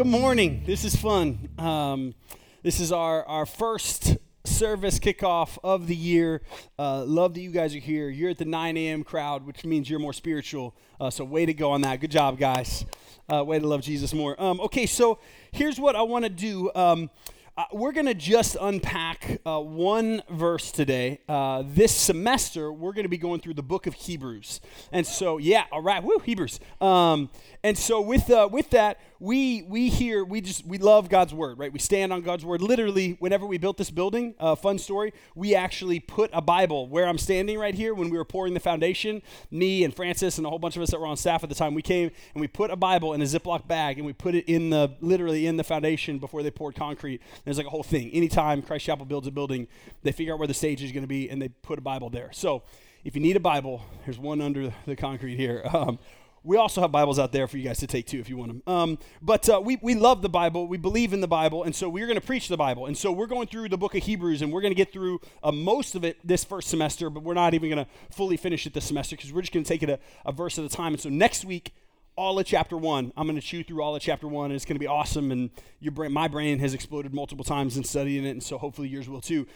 Good morning. This is fun. Um, this is our, our first service kickoff of the year. Uh, love that you guys are here. You're at the 9 a.m. crowd, which means you're more spiritual. Uh, so, way to go on that. Good job, guys. Uh, way to love Jesus more. Um, okay, so here's what I want to do. Um, uh, we're going to just unpack uh, one verse today. Uh, this semester, we're going to be going through the book of Hebrews. And so, yeah, all right, woo, Hebrews. Um, and so, with, with that, we we hear we just we love God's word, right? We stand on God's word. Literally, whenever we built this building, uh, fun story, we actually put a Bible where I'm standing right here when we were pouring the foundation. Me and Francis and a whole bunch of us that were on staff at the time, we came and we put a Bible in a Ziploc bag and we put it in the literally in the foundation before they poured concrete. There's like a whole thing. Anytime Christ Chapel builds a building, they figure out where the stage is going to be and they put a Bible there. So if you need a Bible, there's one under the concrete here. Um, we also have Bibles out there for you guys to take too if you want them. Um, but uh, we, we love the Bible. We believe in the Bible. And so we're going to preach the Bible. And so we're going through the book of Hebrews and we're going to get through uh, most of it this first semester, but we're not even going to fully finish it this semester because we're just going to take it a, a verse at a time. And so next week, all of chapter one. I'm going to chew through all of chapter one, and it's going to be awesome. And your brain, my brain has exploded multiple times in studying it, and so hopefully yours will too.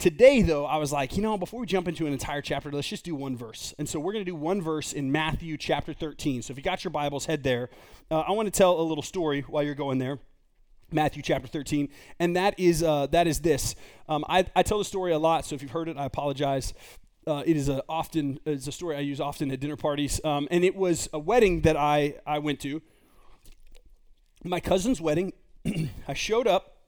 Today, though, I was like, you know, before we jump into an entire chapter, let's just do one verse. And so we're going to do one verse in Matthew chapter 13. So if you got your Bibles, head there. Uh, I want to tell a little story while you're going there. Matthew chapter 13, and that is uh, that is this. Um, I, I tell the story a lot, so if you've heard it, I apologize. Uh, it is a often it's a story I use often at dinner parties, um, and it was a wedding that I I went to. My cousin's wedding. I showed up.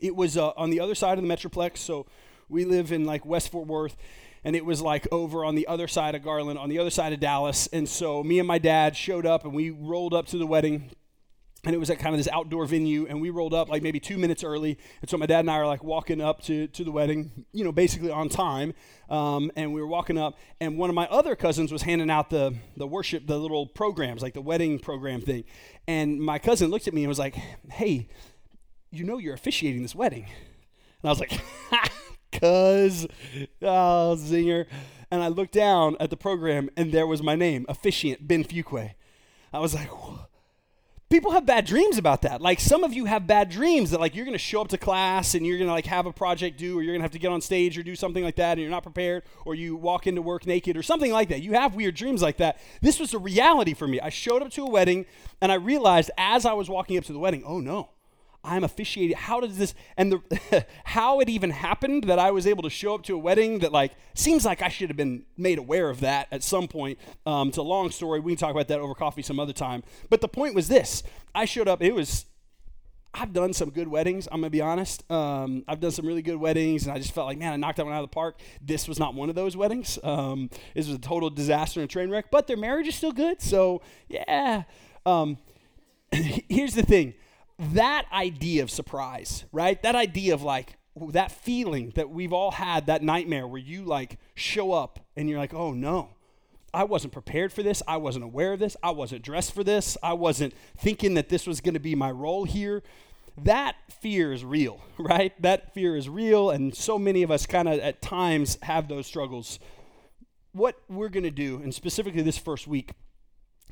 It was uh, on the other side of the metroplex, so we live in like West Fort Worth, and it was like over on the other side of Garland, on the other side of Dallas. And so me and my dad showed up, and we rolled up to the wedding. And it was at kind of this outdoor venue, and we rolled up like maybe two minutes early. And so my dad and I are like walking up to, to the wedding, you know, basically on time. Um, and we were walking up, and one of my other cousins was handing out the, the worship, the little programs, like the wedding program thing. And my cousin looked at me and was like, Hey, you know you're officiating this wedding. And I was like, cuz, oh, zinger. And I looked down at the program, and there was my name, officiant Ben Fuqua. I was like, people have bad dreams about that. Like some of you have bad dreams that like you're going to show up to class and you're going to like have a project due or you're going to have to get on stage or do something like that and you're not prepared or you walk into work naked or something like that. You have weird dreams like that. This was a reality for me. I showed up to a wedding and I realized as I was walking up to the wedding, oh no. I'm officiating. How does this and the how it even happened that I was able to show up to a wedding that like seems like I should have been made aware of that at some point. Um, it's a long story. We can talk about that over coffee some other time. But the point was this: I showed up. It was. I've done some good weddings. I'm gonna be honest. Um, I've done some really good weddings, and I just felt like, man, I knocked that one out of the park. This was not one of those weddings. Um, this was a total disaster and train wreck. But their marriage is still good, so yeah. Um, here's the thing that idea of surprise, right? That idea of like, that feeling that we've all had, that nightmare where you like show up and you're like, oh no, I wasn't prepared for this. I wasn't aware of this. I wasn't dressed for this. I wasn't thinking that this was going to be my role here. That fear is real, right? That fear is real. And so many of us kind of at times have those struggles. What we're going to do, and specifically this first week,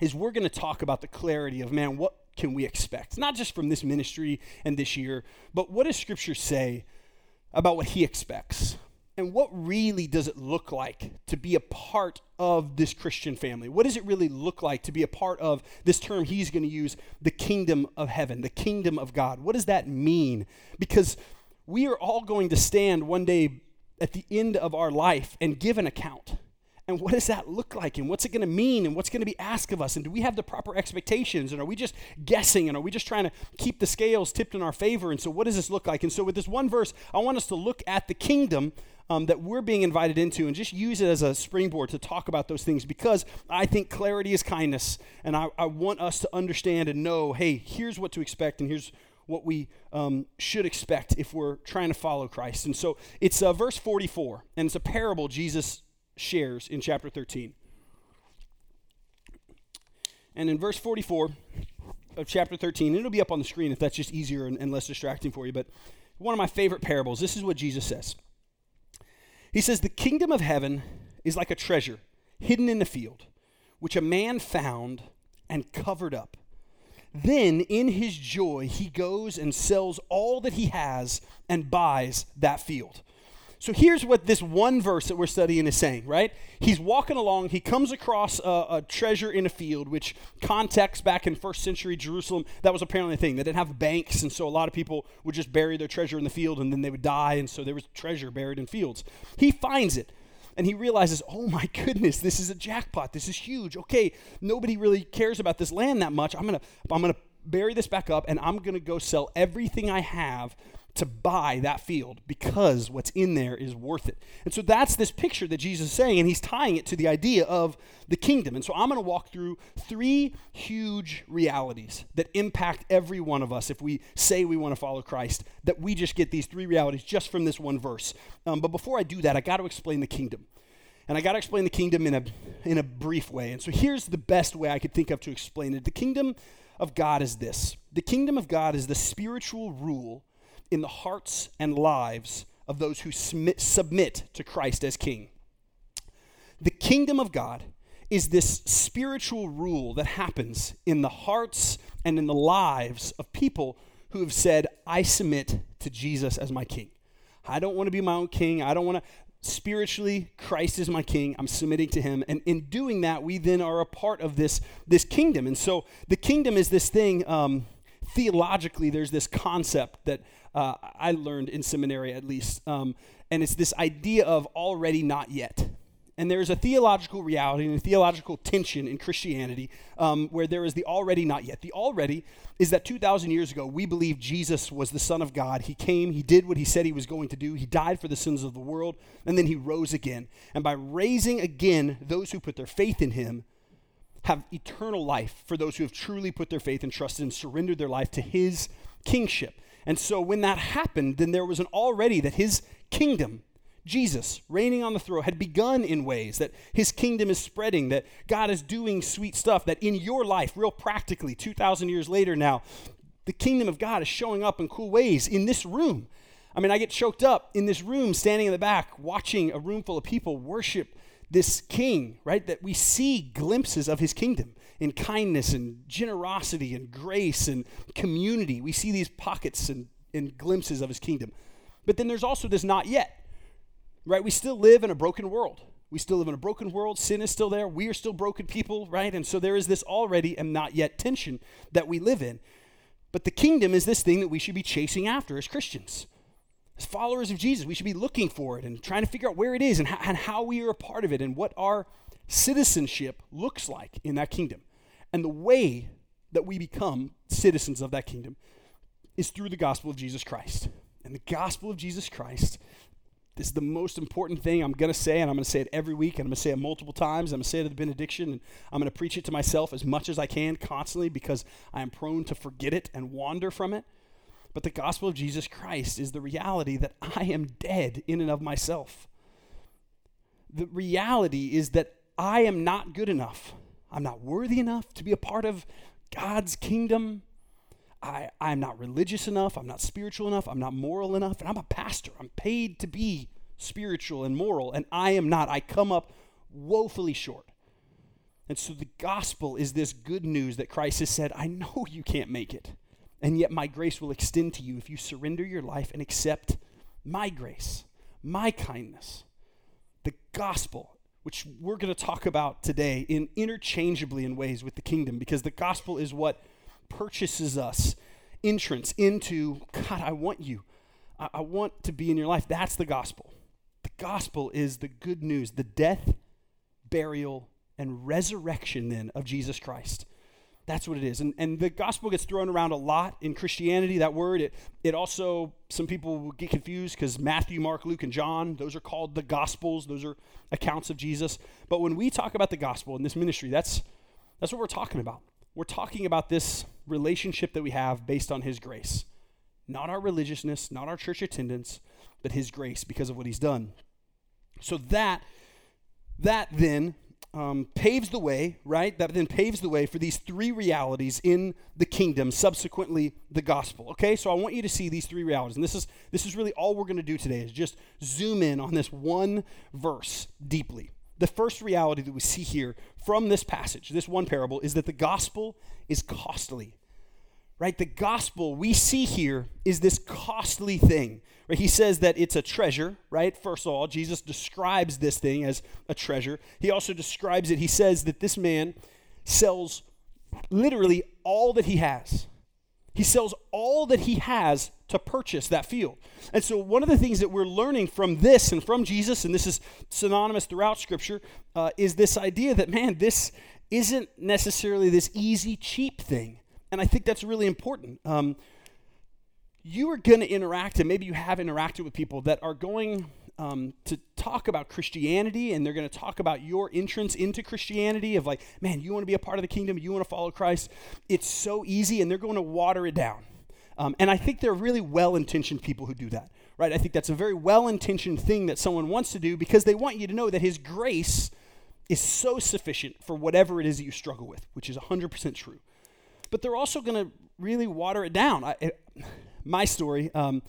is we're going to talk about the clarity of man, what can we expect? Not just from this ministry and this year, but what does Scripture say about what He expects? And what really does it look like to be a part of this Christian family? What does it really look like to be a part of this term he's going to use, the kingdom of heaven, the kingdom of God? What does that mean? Because we are all going to stand one day at the end of our life and give an account. And what does that look like? And what's it going to mean? And what's going to be asked of us? And do we have the proper expectations? And are we just guessing? And are we just trying to keep the scales tipped in our favor? And so, what does this look like? And so, with this one verse, I want us to look at the kingdom um, that we're being invited into and just use it as a springboard to talk about those things because I think clarity is kindness. And I, I want us to understand and know hey, here's what to expect, and here's what we um, should expect if we're trying to follow Christ. And so it's uh, verse 44, and it's a parable Jesus shares in chapter 13. And in verse 44 of chapter 13, it'll be up on the screen if that's just easier and, and less distracting for you, but one of my favorite parables, this is what Jesus says. He says, The kingdom of heaven is like a treasure hidden in the field, which a man found and covered up. Then, in his joy, he goes and sells all that he has and buys that field. So here's what this one verse that we're studying is saying, right? He's walking along, he comes across a, a, treasure in a field, which context back in first century Jerusalem, that was apparently a thing. They didn't have banks, and so a lot of people would just bury their treasure in the field and then they would die, and so there was treasure buried in fields. He finds it. And he realizes, oh my goodness, this is a jackpot. This is huge. Okay, nobody really cares about this land that much. I'm gonna, I'm gonna bury this back up, and I'm gonna go sell everything I have to buy that field because what's in there is worth it. And so that's this picture that Jesus is saying, and he's tying it to the idea of the kingdom. And so I'm going to walk through three huge realities that impact every one of us if we say we want to follow Christ, that we just get these three realities just from this one verse. Um, but before I do that, I got to explain the kingdom. And I got to explain the kingdom in a, in a brief way. And so here's the best way I could think of to explain it. The kingdom of God is this the kingdom of God is the spiritual rule in the hearts and lives of those who submit, submit to Christ as king. The kingdom of God is this spiritual rule that happens in the hearts and in the lives of people who have said, I submit to Jesus as my king. I don't want to be my own king. I don't want to. Spiritually, Christ is my king. I'm submitting to him. And in doing that, we then are a part of this, this kingdom. And so the kingdom is this thing, um, theologically, there's this concept that uh, I learned in seminary at least. Um, and it's this idea of already not yet. And there's a theological reality and a theological tension in Christianity um, where there is the already not yet. The already is that 2,000 years ago, we believe Jesus was the Son of God. He came, He did what He said He was going to do, He died for the sins of the world, and then He rose again. And by raising again those who put their faith in Him, have eternal life for those who have truly put their faith and trusted and surrendered their life to His kingship. And so when that happened, then there was an already that his kingdom, Jesus reigning on the throne, had begun in ways that his kingdom is spreading, that God is doing sweet stuff, that in your life, real practically, 2,000 years later now, the kingdom of God is showing up in cool ways in this room. I mean, I get choked up in this room, standing in the back, watching a room full of people worship this king, right? That we see glimpses of his kingdom in kindness and generosity and grace and community. We see these pockets and, and glimpses of his kingdom. But then there's also this not yet, right? We still live in a broken world. We still live in a broken world. Sin is still there. We are still broken people, right? And so there is this already and not yet tension that we live in. But the kingdom is this thing that we should be chasing after as Christians. As followers of Jesus, we should be looking for it and trying to figure out where it is and how, and how we are a part of it and what our citizenship looks like in that kingdom. And the way that we become citizens of that kingdom is through the gospel of Jesus Christ. And the gospel of Jesus Christ this is the most important thing I'm going to say, and I'm going to say it every week, and I'm going to say it multiple times. I'm going to say it at the benediction, and I'm going to preach it to myself as much as I can constantly because I am prone to forget it and wander from it. But the gospel of Jesus Christ is the reality that I am dead in and of myself. The reality is that I am not good enough. I'm not worthy enough to be a part of God's kingdom. I, I'm not religious enough. I'm not spiritual enough. I'm not moral enough. And I'm a pastor. I'm paid to be spiritual and moral, and I am not. I come up woefully short. And so the gospel is this good news that Christ has said, I know you can't make it. And yet, my grace will extend to you if you surrender your life and accept my grace, my kindness. The gospel, which we're going to talk about today in interchangeably in ways with the kingdom, because the gospel is what purchases us entrance into God, I want you. I, I want to be in your life. That's the gospel. The gospel is the good news, the death, burial, and resurrection then of Jesus Christ. That's what it is. And, and the gospel gets thrown around a lot in Christianity, that word. It, it also, some people get confused because Matthew, Mark, Luke, and John, those are called the gospels. Those are accounts of Jesus. But when we talk about the gospel in this ministry, that's, that's what we're talking about. We're talking about this relationship that we have based on his grace. Not our religiousness, not our church attendance, but his grace because of what he's done. So that, that then um, paves the way, right? That then paves the way for these three realities in the kingdom, subsequently the gospel. Okay, so I want you to see these three realities, and this is this is really all we're going to do today is just zoom in on this one verse deeply. The first reality that we see here from this passage, this one parable, is that the gospel is costly. Right? The gospel we see here is this costly thing. He says that it's a treasure, right? First of all, Jesus describes this thing as a treasure. He also describes it, he says that this man sells literally all that he has. He sells all that he has to purchase that field. And so, one of the things that we're learning from this and from Jesus, and this is synonymous throughout Scripture, uh, is this idea that, man, this isn't necessarily this easy, cheap thing. And I think that's really important. Um, you are going to interact, and maybe you have interacted with people that are going um, to talk about Christianity, and they're going to talk about your entrance into Christianity of like, man, you want to be a part of the kingdom, you want to follow Christ. It's so easy, and they're going to water it down. Um, and I think they're really well intentioned people who do that, right? I think that's a very well intentioned thing that someone wants to do because they want you to know that His grace is so sufficient for whatever it is that you struggle with, which is 100% true. But they're also going to really water it down. I, it, my story, um,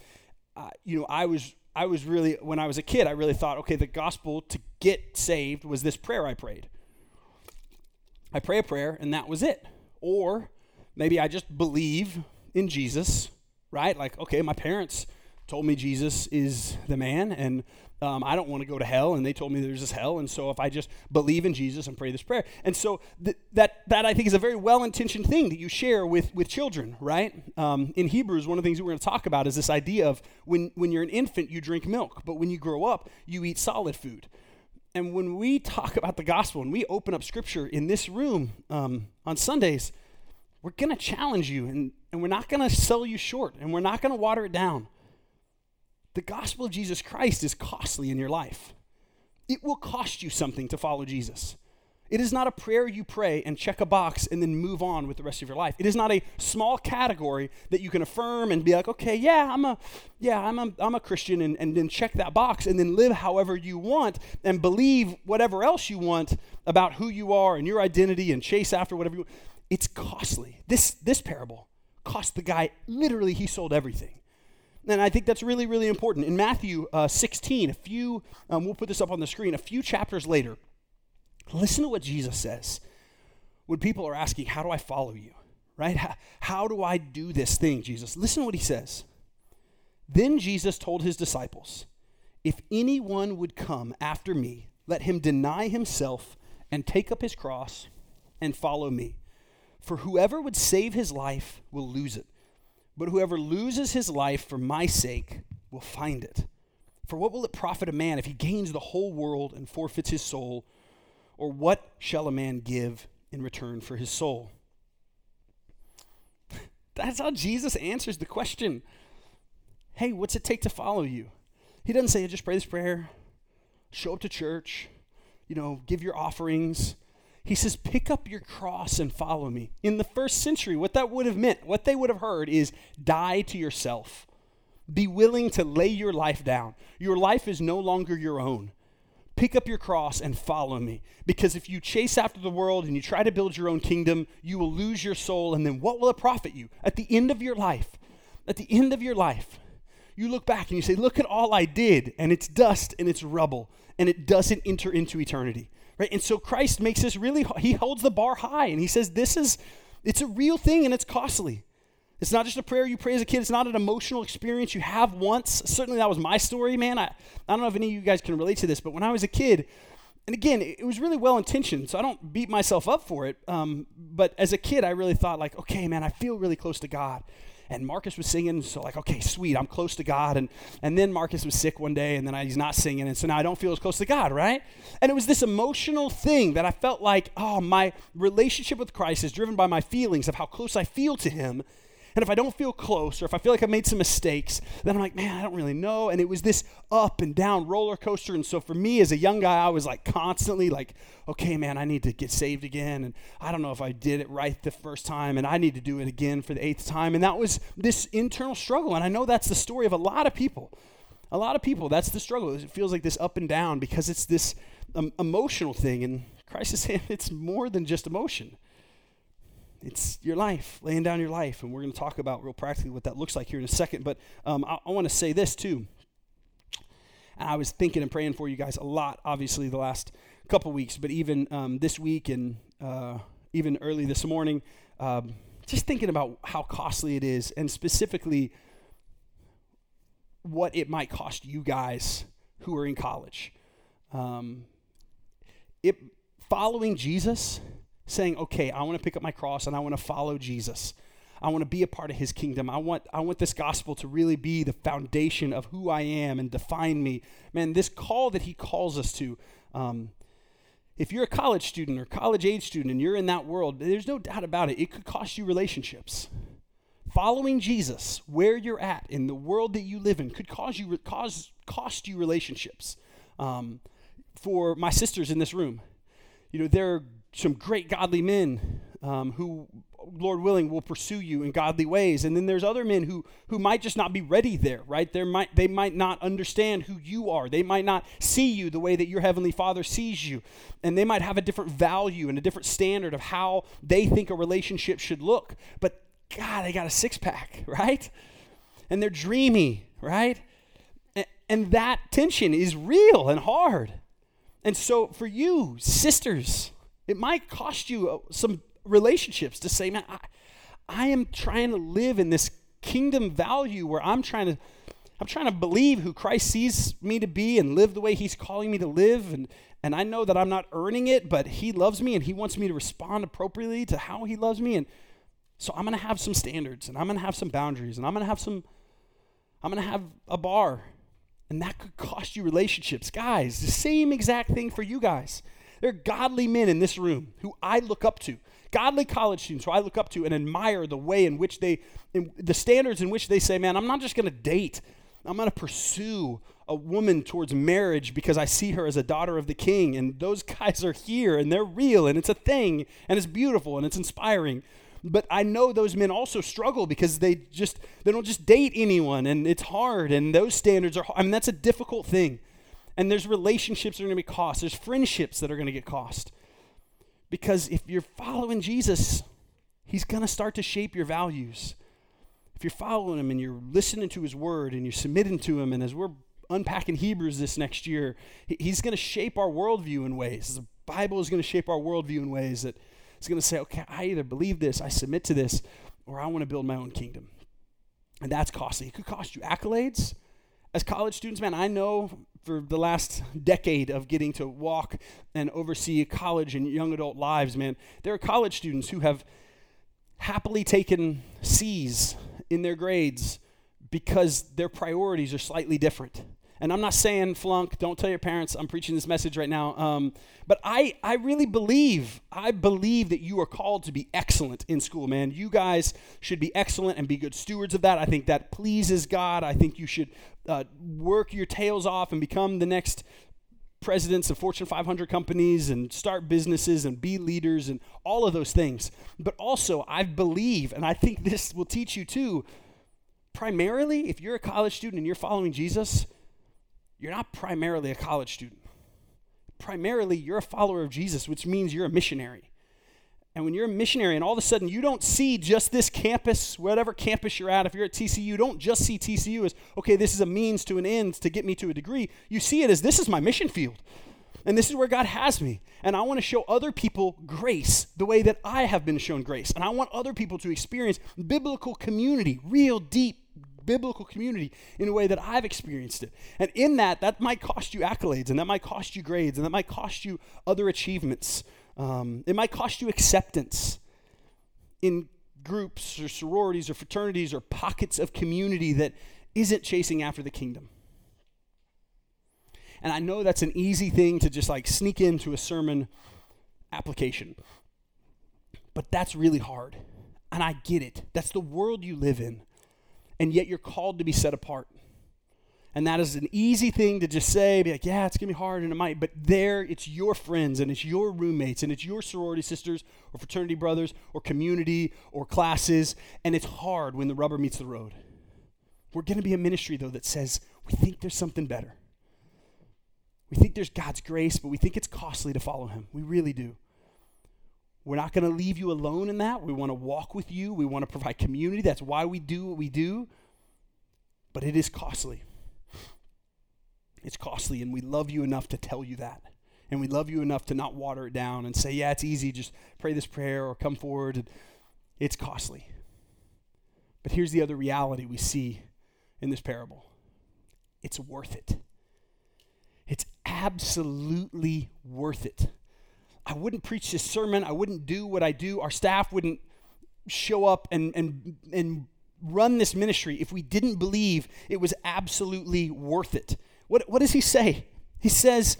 uh, you know, I was I was really when I was a kid, I really thought, okay, the gospel to get saved was this prayer I prayed. I pray a prayer and that was it. Or maybe I just believe in Jesus, right? Like, okay, my parents told me Jesus is the man, and um, I don't want to go to hell, and they told me there's this hell, and so if I just believe in Jesus and pray this prayer, and so th- that that I think is a very well-intentioned thing that you share with with children, right? Um, in Hebrews, one of the things we're going to talk about is this idea of when when you're an infant, you drink milk, but when you grow up, you eat solid food. And when we talk about the gospel and we open up Scripture in this room um, on Sundays, we're going to challenge you, and and we're not going to sell you short, and we're not going to water it down the gospel of Jesus Christ is costly in your life. It will cost you something to follow Jesus. It is not a prayer you pray and check a box and then move on with the rest of your life. It is not a small category that you can affirm and be like, okay, yeah, I'm a, yeah, I'm a, I'm a Christian and, and then check that box and then live however you want and believe whatever else you want about who you are and your identity and chase after whatever you want. It's costly. This, this parable cost the guy, literally, he sold everything. And I think that's really, really important. In Matthew uh, 16, a few, um, we'll put this up on the screen, a few chapters later, listen to what Jesus says. When people are asking, How do I follow you? Right? How, how do I do this thing, Jesus? Listen to what he says. Then Jesus told his disciples, If anyone would come after me, let him deny himself and take up his cross and follow me. For whoever would save his life will lose it but whoever loses his life for my sake will find it. For what will it profit a man if he gains the whole world and forfeits his soul? Or what shall a man give in return for his soul? That's how Jesus answers the question Hey, what's it take to follow you? He doesn't say, just pray this prayer, show up to church, you know, give your offerings, he says, Pick up your cross and follow me. In the first century, what that would have meant, what they would have heard is die to yourself. Be willing to lay your life down. Your life is no longer your own. Pick up your cross and follow me. Because if you chase after the world and you try to build your own kingdom, you will lose your soul. And then what will it profit you? At the end of your life, at the end of your life, you look back and you say, Look at all I did, and it's dust and it's rubble, and it doesn't enter into eternity. Right? And so Christ makes this really, he holds the bar high and he says, this is, it's a real thing and it's costly. It's not just a prayer you pray as a kid. It's not an emotional experience you have once. Certainly, that was my story, man. I, I don't know if any of you guys can relate to this, but when I was a kid, and again, it was really well intentioned, so I don't beat myself up for it. Um, but as a kid, I really thought, like, okay, man, I feel really close to God. And Marcus was singing. So like, okay, sweet, I'm close to God. And and then Marcus was sick one day, and then I, he's not singing, and so now I don't feel as close to God, right? And it was this emotional thing that I felt like, oh, my relationship with Christ is driven by my feelings of how close I feel to Him and if I don't feel close or if I feel like I've made some mistakes, then I'm like, man, I don't really know. And it was this up and down roller coaster. And so for me as a young guy, I was like constantly like, okay, man, I need to get saved again. And I don't know if I did it right the first time and I need to do it again for the eighth time. And that was this internal struggle. And I know that's the story of a lot of people. A lot of people, that's the struggle. It feels like this up and down because it's this um, emotional thing. And Christ is saying it's more than just emotion. It's your life, laying down your life. And we're going to talk about real practically what that looks like here in a second. But um, I, I want to say this too. And I was thinking and praying for you guys a lot, obviously, the last couple weeks, but even um, this week and uh, even early this morning, um, just thinking about how costly it is, and specifically what it might cost you guys who are in college. Um, it following Jesus saying, okay, I want to pick up my cross and I want to follow Jesus. I want to be a part of his kingdom. I want, I want this gospel to really be the foundation of who I am and define me. Man, this call that he calls us to, um, if you're a college student or college age student and you're in that world, there's no doubt about it. It could cost you relationships. Following Jesus, where you're at in the world that you live in, could cause you cause cost you relationships. Um, for my sisters in this room, you know, there are some great godly men um, who, Lord willing, will pursue you in godly ways. And then there's other men who who might just not be ready there, right? There might they might not understand who you are. They might not see you the way that your heavenly Father sees you, and they might have a different value and a different standard of how they think a relationship should look. But God, they got a six pack, right? And they're dreamy, right? And, and that tension is real and hard. And so for you, sisters, it might cost you uh, some relationships to say, man, I, I am trying to live in this kingdom value where I'm trying to I'm trying to believe who Christ sees me to be and live the way he's calling me to live and and I know that I'm not earning it, but he loves me and he wants me to respond appropriately to how he loves me and so I'm going to have some standards and I'm going to have some boundaries and I'm going to have some I'm going to have a bar and that could cost you relationships. Guys, the same exact thing for you guys. There are godly men in this room who I look up to, godly college students who I look up to and admire the way in which they, in, the standards in which they say, man, I'm not just going to date, I'm going to pursue a woman towards marriage because I see her as a daughter of the king. And those guys are here and they're real and it's a thing and it's beautiful and it's inspiring. But I know those men also struggle because they just they don't just date anyone and it's hard and those standards are I mean that's a difficult thing. And there's relationships that are going to be cost. There's friendships that are going to get cost. Because if you're following Jesus, he's going to start to shape your values. If you're following him and you're listening to his word and you're submitting to him, and as we're unpacking Hebrews this next year, he's going to shape our worldview in ways. The Bible is going to shape our worldview in ways that it's going to say, okay, I either believe this, I submit to this, or I want to build my own kingdom. And that's costly. It could cost you accolades. As college students, man, I know for the last decade of getting to walk and oversee college and young adult lives, man, there are college students who have happily taken C's in their grades because their priorities are slightly different. And I'm not saying flunk, don't tell your parents I'm preaching this message right now. Um, but I, I really believe, I believe that you are called to be excellent in school, man. You guys should be excellent and be good stewards of that. I think that pleases God. I think you should uh, work your tails off and become the next presidents of Fortune 500 companies and start businesses and be leaders and all of those things. But also, I believe, and I think this will teach you too, primarily, if you're a college student and you're following Jesus, you're not primarily a college student. Primarily, you're a follower of Jesus, which means you're a missionary. And when you're a missionary and all of a sudden you don't see just this campus, whatever campus you're at, if you're at TCU, don't just see TCU as, okay, this is a means to an end to get me to a degree. You see it as this is my mission field. And this is where God has me. And I want to show other people grace the way that I have been shown grace. And I want other people to experience biblical community, real deep biblical community in a way that I've experienced it. And in that, that might cost you accolades, and that might cost you grades, and that might cost you other achievements. Um, it might cost you acceptance in groups or sororities or fraternities or pockets of community that isn't chasing after the kingdom. And I know that's an easy thing to just like sneak into a sermon application. But that's really hard. And I get it. That's the world you live in. And yet you're called to be set apart. And that is an easy thing to just say, be like, yeah, it's to be hard and it might. But there, it's your friends and it's your roommates and it's your sorority sisters or fraternity brothers or community or classes. And it's hard when the rubber meets the road. We're to be a ministry, though, that says we think there's something better. We think there's God's grace, but we think it's costly to follow Him. We really do. We're not to leave you alone in that. We want to walk with you. We want to provide community. That's why we do what we do. But it is costly. It's costly, and we love you enough to tell you that. And we love you enough to not water it down and say, yeah, it's easy, just pray this prayer or come forward. It's costly. But here's the other reality we see in this parable it's worth it. It's absolutely worth it. I wouldn't preach this sermon. I wouldn't do what I do. Our staff wouldn't show up and, and, and run this ministry if we didn't believe it was absolutely worth it. What, what does he say? He says,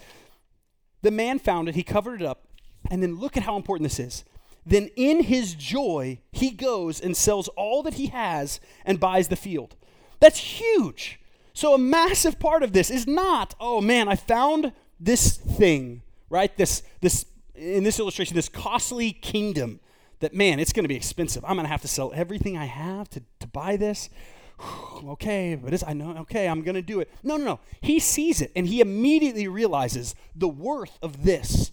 The man found it, he covered it up, and then look at how important this is. Then in his joy, he goes and sells all that he has and buys the field. That's huge. So, a massive part of this is not, oh man, I found this thing, right? This, this, in this illustration, this costly kingdom that, man, it's going to be expensive. I'm going to have to sell everything I have to, to buy this. okay, but I know, okay, I'm going to do it. No, no, no. He sees it and he immediately realizes the worth of this.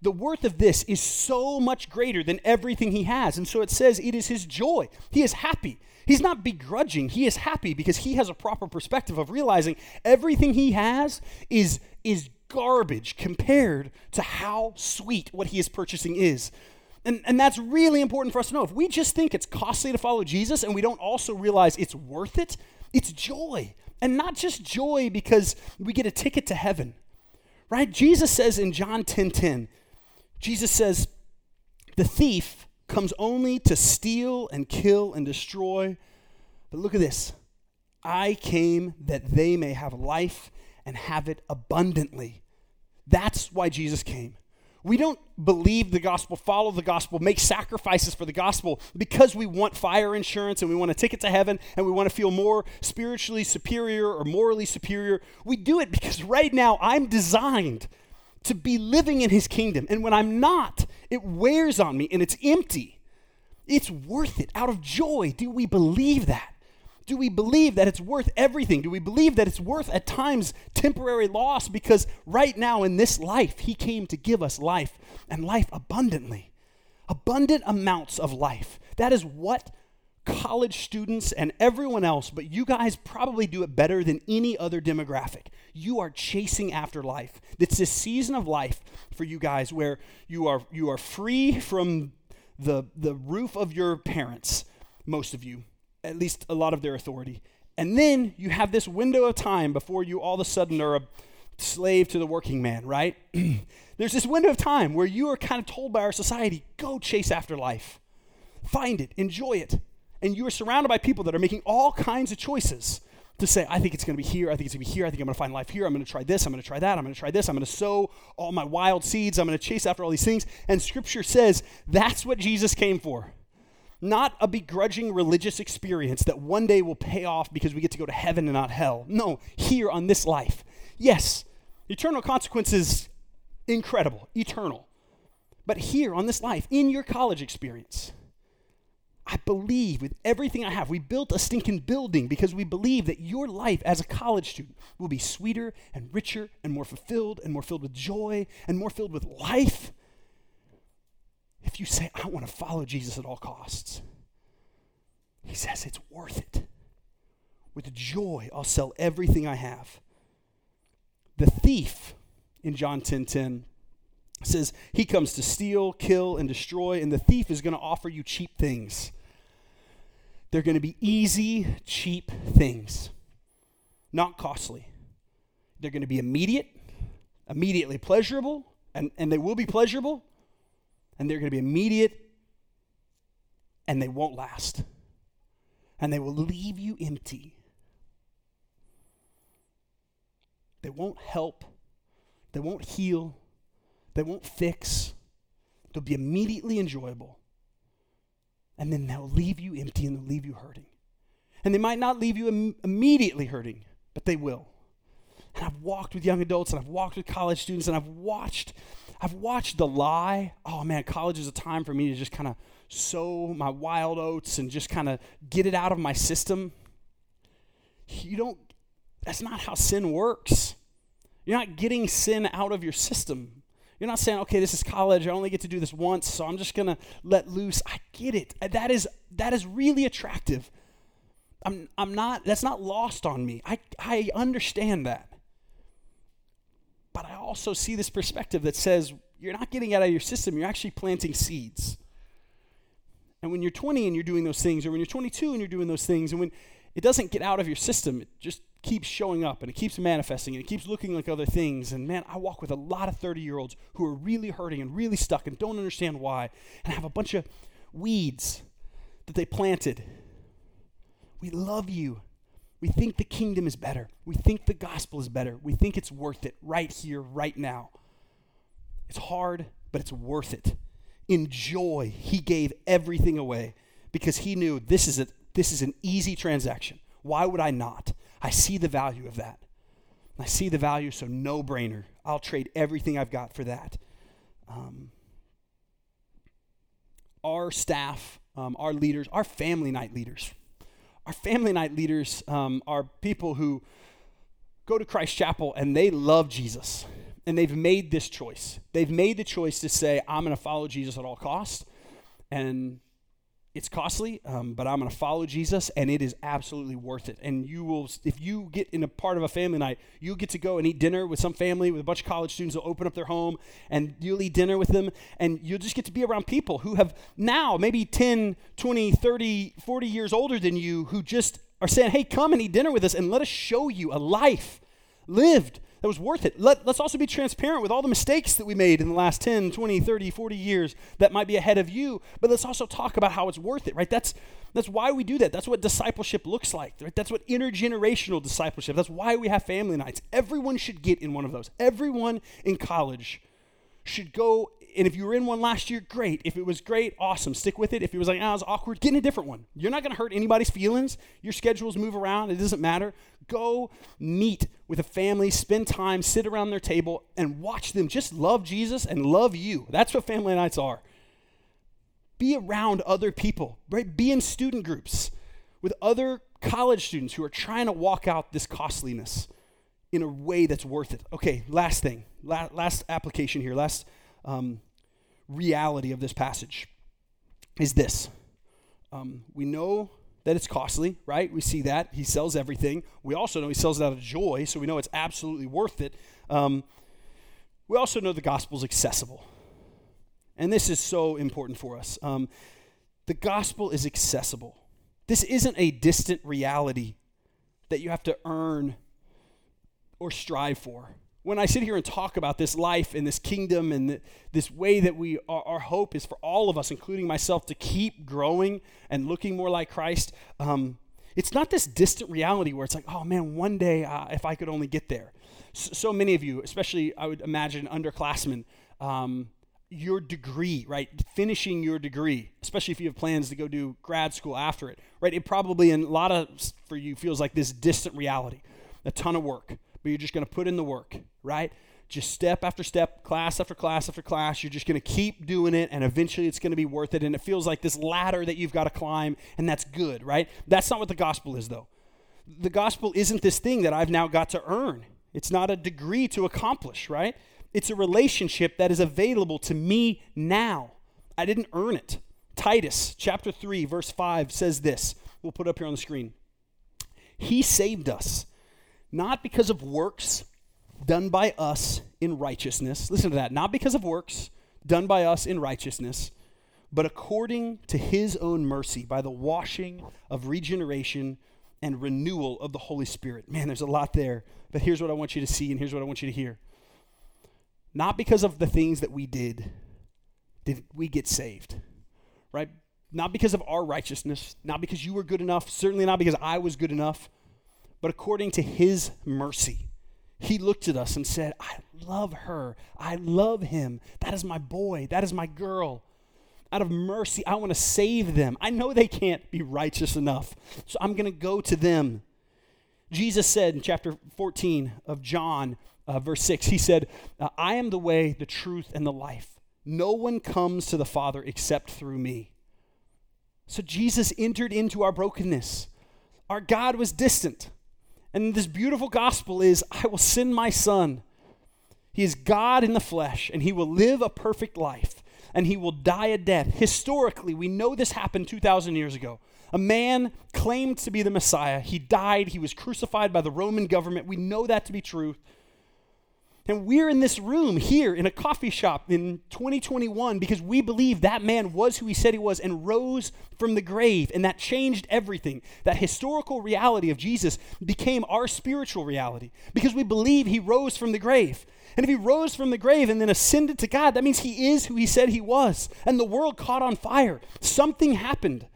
The worth of this is so much greater than everything he has. And so it says it is his joy. He is happy. He's not begrudging. He is happy because he has a proper perspective of realizing everything he has is, is garbage compared to how sweet what he is purchasing is. And, and that's really important for us to know. If we just think it's costly to follow Jesus and we don't also realize it's worth it, it's joy. And not just joy because we get a ticket to heaven, right? Jesus says in John 10 10, Jesus says, the thief comes only to steal and kill and destroy. But look at this I came that they may have life and have it abundantly. That's why Jesus came we don't believe the gospel, follow the gospel, make sacrifices for the gospel because we want fire insurance and we want a ticket to heaven and we want to feel more spiritually superior or morally superior. We do it because right now I'm designed to be living in his kingdom. And when I'm not, it wears on me and it's empty. It's worth it. Out of joy, do we believe that? Do we believe that it's worth everything? Do we believe that it's worth at times temporary loss because right now in this life, He came to give us life and life abundantly? Abundant amounts of life. That is what college students and everyone else, but you guys probably do it better than any other demographic. You are chasing after life. It's this season of life for you guys where you are you are free from the the roof of your parents, most of you at least a lot of their authority. And then you have this window of time before you all of a sudden are a slave to the working man, right? There's this window of time where you are kind of told by our society go chase after life, find it, enjoy it. And you are surrounded by people that are making all kinds of choices to say, I think it's going to be here, I think it's going to be here, I think I'm going to find life here, I'm going to try this, I'm going to try that, I'm going to try this, I'm going to sow all my wild seeds, I'm going to chase after all these things. And scripture says that's what Jesus came for not a begrudging religious experience that one day will pay off because we get to go to heaven and not hell. No, here on this life. Yes, eternal consequences, incredible, eternal. But here on this life, in your college experience, I believe with everything I have, we built a stinking building because we believe that your life as a college student will be sweeter and richer and more fulfilled and more filled with joy and more filled with life if you say, I want to follow Jesus at all costs, he says it's worth it. With joy, I'll sell everything I have. The thief in John 10 10 says, He comes to steal, kill, and destroy, and the thief is going to offer you cheap things. They're going to be easy, cheap things, not costly. They're going to be immediate, immediately pleasurable, and, and they will be pleasurable, and they're going to be immediate and they won't last. And they will leave you empty. They won't help. They won't heal. They won't fix. They'll be immediately enjoyable. And then they'll leave you empty and they'll leave you hurting. And they might not leave you Im- immediately hurting, but they will. And I've walked with young adults and I've walked with college students and I've watched I've watched the lie. Oh man, college is a time for me to just kind of sow my wild oats and just kind of get it out of my system. You don't that's not how sin works. You're not getting sin out of your system. You're not saying, okay, this is college. I only get to do this once, so I'm just gonna let loose. I get it. Uh, that is that is really attractive. I'm I'm not that's not lost on me. I I understand that. Also see this perspective that says you're not getting out of your system, you're actually planting seeds. And when you're 20 and you're doing those things, or when you're 22 and you're doing those things, and when it doesn't get out of your system, it just keeps showing up and it keeps manifesting and it keeps looking like other things. And man, I walk with a lot of 30 year olds who are really hurting and really stuck and don't understand why, and have a bunch of weeds that they planted. We love you. We think the kingdom is better. We think the gospel is better. We think it's worth it right here, right now. It's hard, but it's worth it. In joy, he gave everything away because he knew this is a this is an easy transaction. Why would I not? I see the value of that. I see the value, so no brainer. I'll trade everything I've got for that. Um, our staff, um, our leaders, our family night leaders, our family night leaders um, are people who go to Christ Chapel and they love Jesus. And they've made this choice. They've made the choice to say, I'm going to follow Jesus at all costs. And it's costly, um, but I'm going to follow Jesus, and it is absolutely worth it. And you will, if you get in a part of a family night, you'll get to go and eat dinner with some family with a bunch of college students. They'll open up their home, and you'll eat dinner with them, and you'll just get to be around people who have now maybe 10, 20, 30, 40 years older than you, who just are saying, "Hey, come and eat dinner with us, and let us show you a life lived." That was worth it. Let, us also be transparent with all the mistakes that we made in the last 10, 20, 30, 40 years that might be ahead of you, but let's also talk about how it's worth it, right? That's, that's why we do that. That's what discipleship looks like, right? That's what intergenerational discipleship, that's why we have family nights. Everyone should get in one of those. Everyone in college should go and if you were in one last year, great. If it was great, awesome. Stick with it. If it was like, ah, oh, it was awkward, get in a different one. You're not going to hurt anybody's feelings. Your schedules move around. It doesn't matter. Go meet with a family, spend time, sit around their table, and watch them just love Jesus and love you. That's what family nights are. Be around other people, right? Be in student groups with other college students who are trying to walk out this costliness in a way that's worth it. Okay, last thing, La- last application here, last um, reality of this passage is this. Um, we know that it's costly, right? We see that. He sells everything. We also know he sells it out of joy, so we know it's absolutely worth it. Um, we also know the gospel is accessible. And this is so important for us. Um, the gospel is accessible. This isn't a distant reality that you have to earn or strive for when I sit here and talk about this life and this kingdom and this way that we our, our, hope is for all of us, including myself, to keep growing and looking more like Christ. Um, it's not this distant reality where it's like, oh man, one day uh, if I could only get there. So, so, many of you, especially I would imagine underclassmen, um, your degree, right? Finishing your degree, especially if you have plans to go do grad school after it, right? It probably, in a lot of for you, feels like this distant reality, a ton of work but you're just going to put in the work, right? Just step after step, class after class after class. You're just going to keep doing it, and eventually it's going to be worth it. And it feels like this ladder that you've got to climb, and that's good, right? That's not what the gospel is, though. The gospel isn't this thing that I've now got to earn, it's not a degree to accomplish, right? It's a relationship that is available to me now. I didn't earn it. Titus chapter 3, verse 5 says this. We'll put up here on the screen. He saved us not because of works done by us in righteousness. Listen to that. Not because of works done by us in righteousness, but according to his own mercy by the washing of regeneration and renewal of the Holy Spirit. Man, there's a lot there, but here's what I want you to see and here's what I want you to hear. Not because of the things that we did did we get saved, right? not because of our righteousness, not because you were good enough, certainly not because I was good enough, but according to his mercy. He looked at us and said, I love her. I love him. That is my boy. That is my girl. Out of mercy, I want to save them. I know they can't be righteous enough, so I'm going to go to them. Jesus said in chapter 14 of John, uh, verse 6, he said, uh, I am the way, the truth, and the life. No one comes to the Father except through me. So Jesus entered into our brokenness. Our God was distant. And this beautiful gospel is I will send my son. He is God in the flesh, and he will live a perfect life, and he will die a death. Historically, we know this happened 2,000 years ago. A man claimed to be the Messiah. He died. He was crucified by the Roman government. We know that to be true. And we're in this room here in a coffee shop in 2021 because we believe that man was who he said he was and rose from the grave. And that changed everything. That historical reality of Jesus became our spiritual reality because we believe he rose from the grave. And if he rose from the grave and then ascended to God, that means he is who he said he was. And the world caught on fire. Something happened.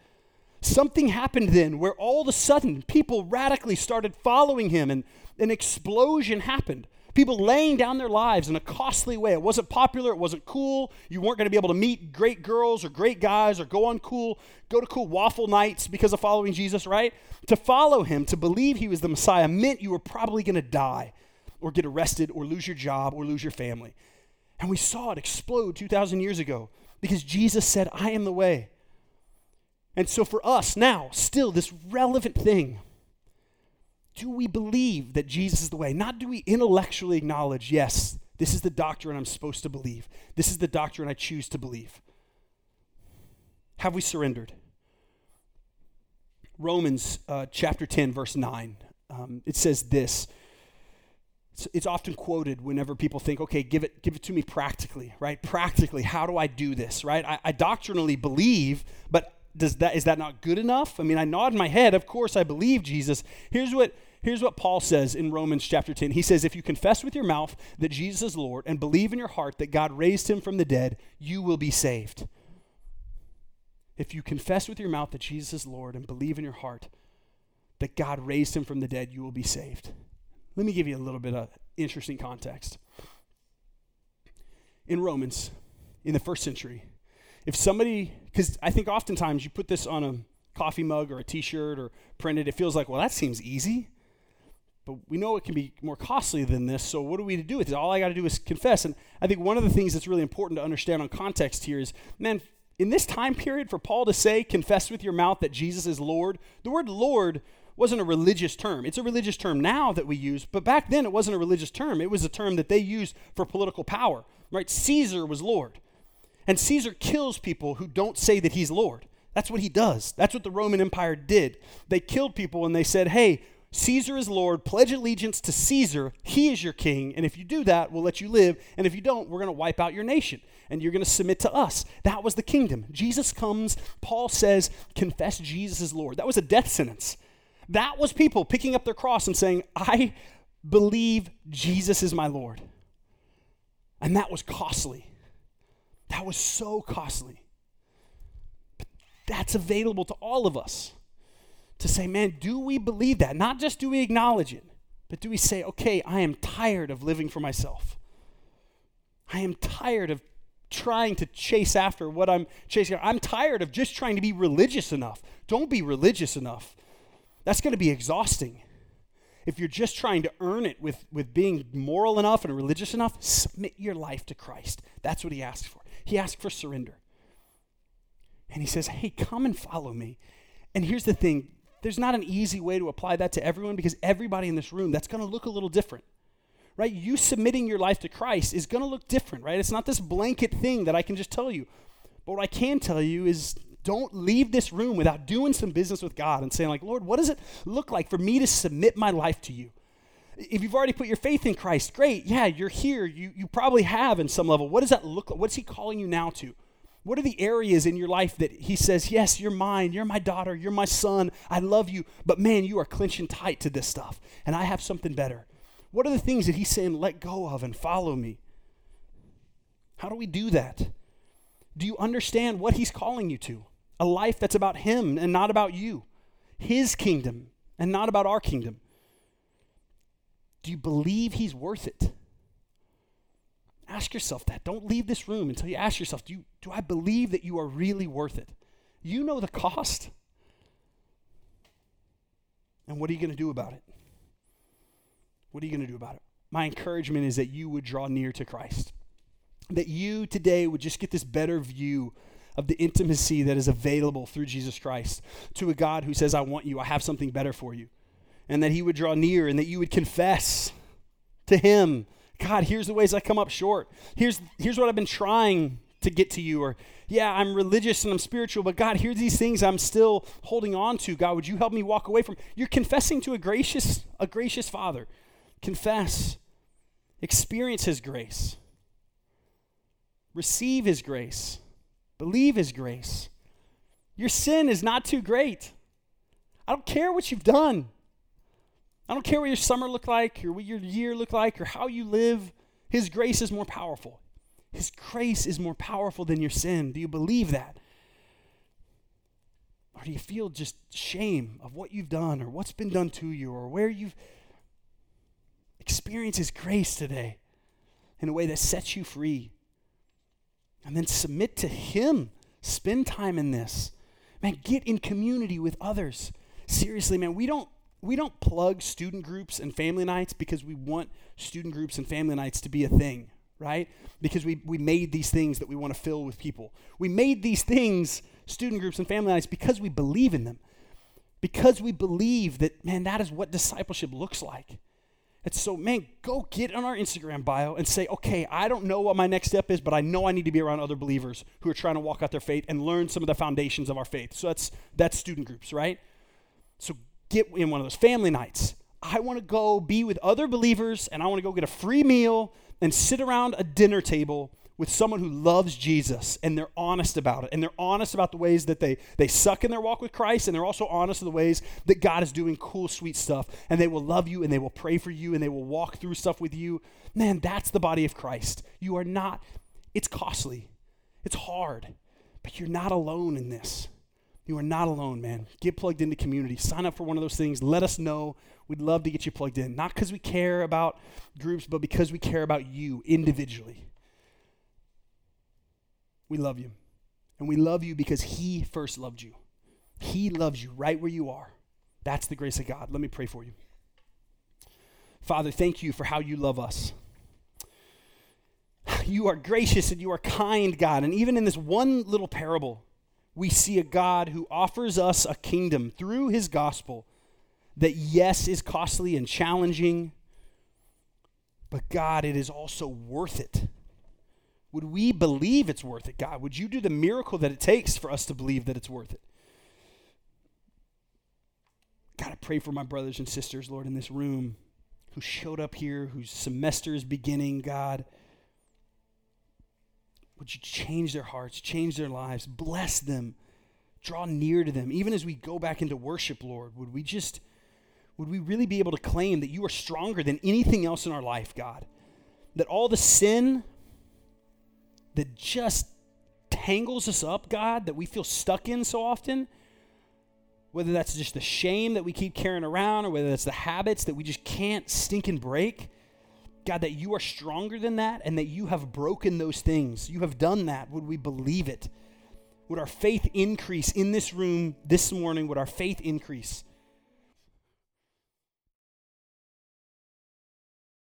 Something happened then where all of a sudden people radically started following him and an explosion happened people laying down their lives in a costly way. It wasn't popular, it wasn't cool. You weren't going to be able to meet great girls or great guys or go on cool, go to cool waffle nights because of following Jesus, right? To follow him, to believe he was the Messiah meant you were probably going to die or get arrested or lose your job or lose your family. And we saw it explode 2,000 years ago because Jesus said, I am the way. And so for us now, still this relevant thing do we believe that Jesus is the way? Not do we intellectually acknowledge, yes, this is the doctrine I'm supposed to believe. This is the doctrine I choose to believe. Have we surrendered? Romans uh, chapter 10, verse 9. Um, it says this. It's, it's often quoted whenever people think, okay, give it, give it to me practically, right? Practically, how do I do this, right? I, I doctrinally believe, but does that, is that not good enough? I mean, I nod my head. Of course, I believe Jesus. Here's what Here's what Paul says in Romans chapter 10. He says, If you confess with your mouth that Jesus is Lord and believe in your heart that God raised him from the dead, you will be saved. If you confess with your mouth that Jesus is Lord and believe in your heart that God raised him from the dead, you will be saved. Let me give you a little bit of interesting context. In Romans, in the first century, if somebody, because I think oftentimes you put this on a coffee mug or a t shirt or print it, it feels like, well, that seems easy. But we know it can be more costly than this, so what are we to do with it? All I got to do is confess. And I think one of the things that's really important to understand on context here is, man, in this time period, for Paul to say, confess with your mouth that Jesus is Lord, the word Lord wasn't a religious term. It's a religious term now that we use, but back then it wasn't a religious term. It was a term that they used for political power, right? Caesar was Lord. And Caesar kills people who don't say that he's Lord. That's what he does. That's what the Roman Empire did. They killed people and they said, hey, Caesar is Lord, pledge allegiance to Caesar. He is your king. And if you do that, we'll let you live. And if you don't, we're going to wipe out your nation and you're going to submit to us. That was the kingdom. Jesus comes, Paul says, confess Jesus is Lord. That was a death sentence. That was people picking up their cross and saying, I believe Jesus is my Lord. And that was costly. That was so costly. But that's available to all of us to say, man, do we believe that? Not just do we acknowledge it, but do we say, okay, I am tired of living for myself. I am tired of trying to chase after what I'm chasing. I'm tired of just trying to be religious enough. Don't be religious enough. That's going to be exhausting. If you're just trying to earn it with, with being moral enough and religious enough, submit your life to Christ. That's what he asks for. He asks for surrender. And he says, hey, come and follow me. And here's the thing there's not an easy way to apply that to everyone because everybody in this room, that's going to look a little different. Right? You submitting your life to Christ is going to look different, right? It's not this blanket thing that I can just tell you. But what I can tell you is don't leave this room without doing some business with God and saying like, "Lord, what does it look like for me to submit my life to you?" If you've already put your faith in Christ, great. Yeah, you're here. You you probably have in some level. What does that look like? What's he calling you now to? What are the areas in your life that he says, Yes, you're mine, you're my daughter, you're my son, I love you, but man, you are clenching tight to this stuff, and I have something better? What are the things that he's saying, let go of and follow me? How do we do that? Do you understand what he's calling you to? a life that's about Him and not about you, His kingdom and not about our kingdom. Do you believe He's worth it? Ask yourself that. Don't leave this room until you ask yourself do, you, do I believe that you are really worth it? You know the cost. And what are you going to do about it? What are you going to do about it? My encouragement is that you would draw near to Christ. That you today would just get this better view of the intimacy that is available through Jesus Christ to a God who says, I want you, I have something better for you. And that he would draw near and that you would confess to him, God, here's the ways I come up short. Here's, here's what I've been trying to get to you. Or, yeah, I'm religious and I'm spiritual, but God, here's these things I'm still holding on to. God, would you help me walk away from? You're confessing to a gracious, a gracious Father. Confess. Experience his grace. Receive his grace. Believe his grace. Your sin is not too great. I don't care what you've done. I don't care what your summer looked like or what your year looked like or how you live. His grace is more powerful. His grace is more powerful than your sin. Do you believe that? Or do you feel just shame of what you've done or what's been done to you or where you've experienced His grace today in a way that sets you free? And then submit to Him. Spend time in this. Man, get in community with others. Seriously, man, we don't we don't plug student groups and family nights because we want student groups and family nights to be a thing right? Because we, we made these things that we want to fill with people. We made these things, student groups and family nights, because we believe in them. Because we believe that, man, that is what discipleship looks like. And so, man, go get on our Instagram bio and say, okay, I don't know what my next step is, but I know I need to be around other believers who are trying to walk out their faith and learn some of the foundations of our faith. So that's that's student groups, right? So get in one of those family nights. I want to go be with other believers and I want to go get a free meal and sit around a dinner table with someone who loves Jesus and they're honest about it and they're honest about the ways that they they suck in their walk with Christ and they're also honest in the ways that God is doing cool sweet stuff and they will love you and they will pray for you and they will walk through stuff with you. Man that's the body of Christ. You are not it's costly. It's hard but you're not alone in this you are not alone man get plugged into community sign up for one of those things let us know We'd love to get you plugged in, not because we care about groups, but because we care about you individually. We love you. And we love you because He first loved you. He loves you right where you are. That's the grace of God. Let me pray for you. Father, thank you for how you love us. You are gracious and you are kind, God. And even in this one little parable, we see a God who offers us a kingdom through his gospel that, yes, is costly and challenging, but God, it is also worth it. Would we believe it's worth it, God? Would you do the miracle that it takes for us to believe that it's worth it? God, I pray for my brothers and sisters, Lord, in this room who showed up here, whose semester is beginning, God. Would you change their hearts, change their lives, bless them, draw near to them? Even as we go back into worship, Lord, would we just would we really be able to claim that you are stronger than anything else in our life, God? That all the sin that just tangles us up, God, that we feel stuck in so often, whether that's just the shame that we keep carrying around or whether that's the habits that we just can't stink and break, God, that you are stronger than that and that you have broken those things. You have done that. Would we believe it? Would our faith increase in this room this morning? Would our faith increase?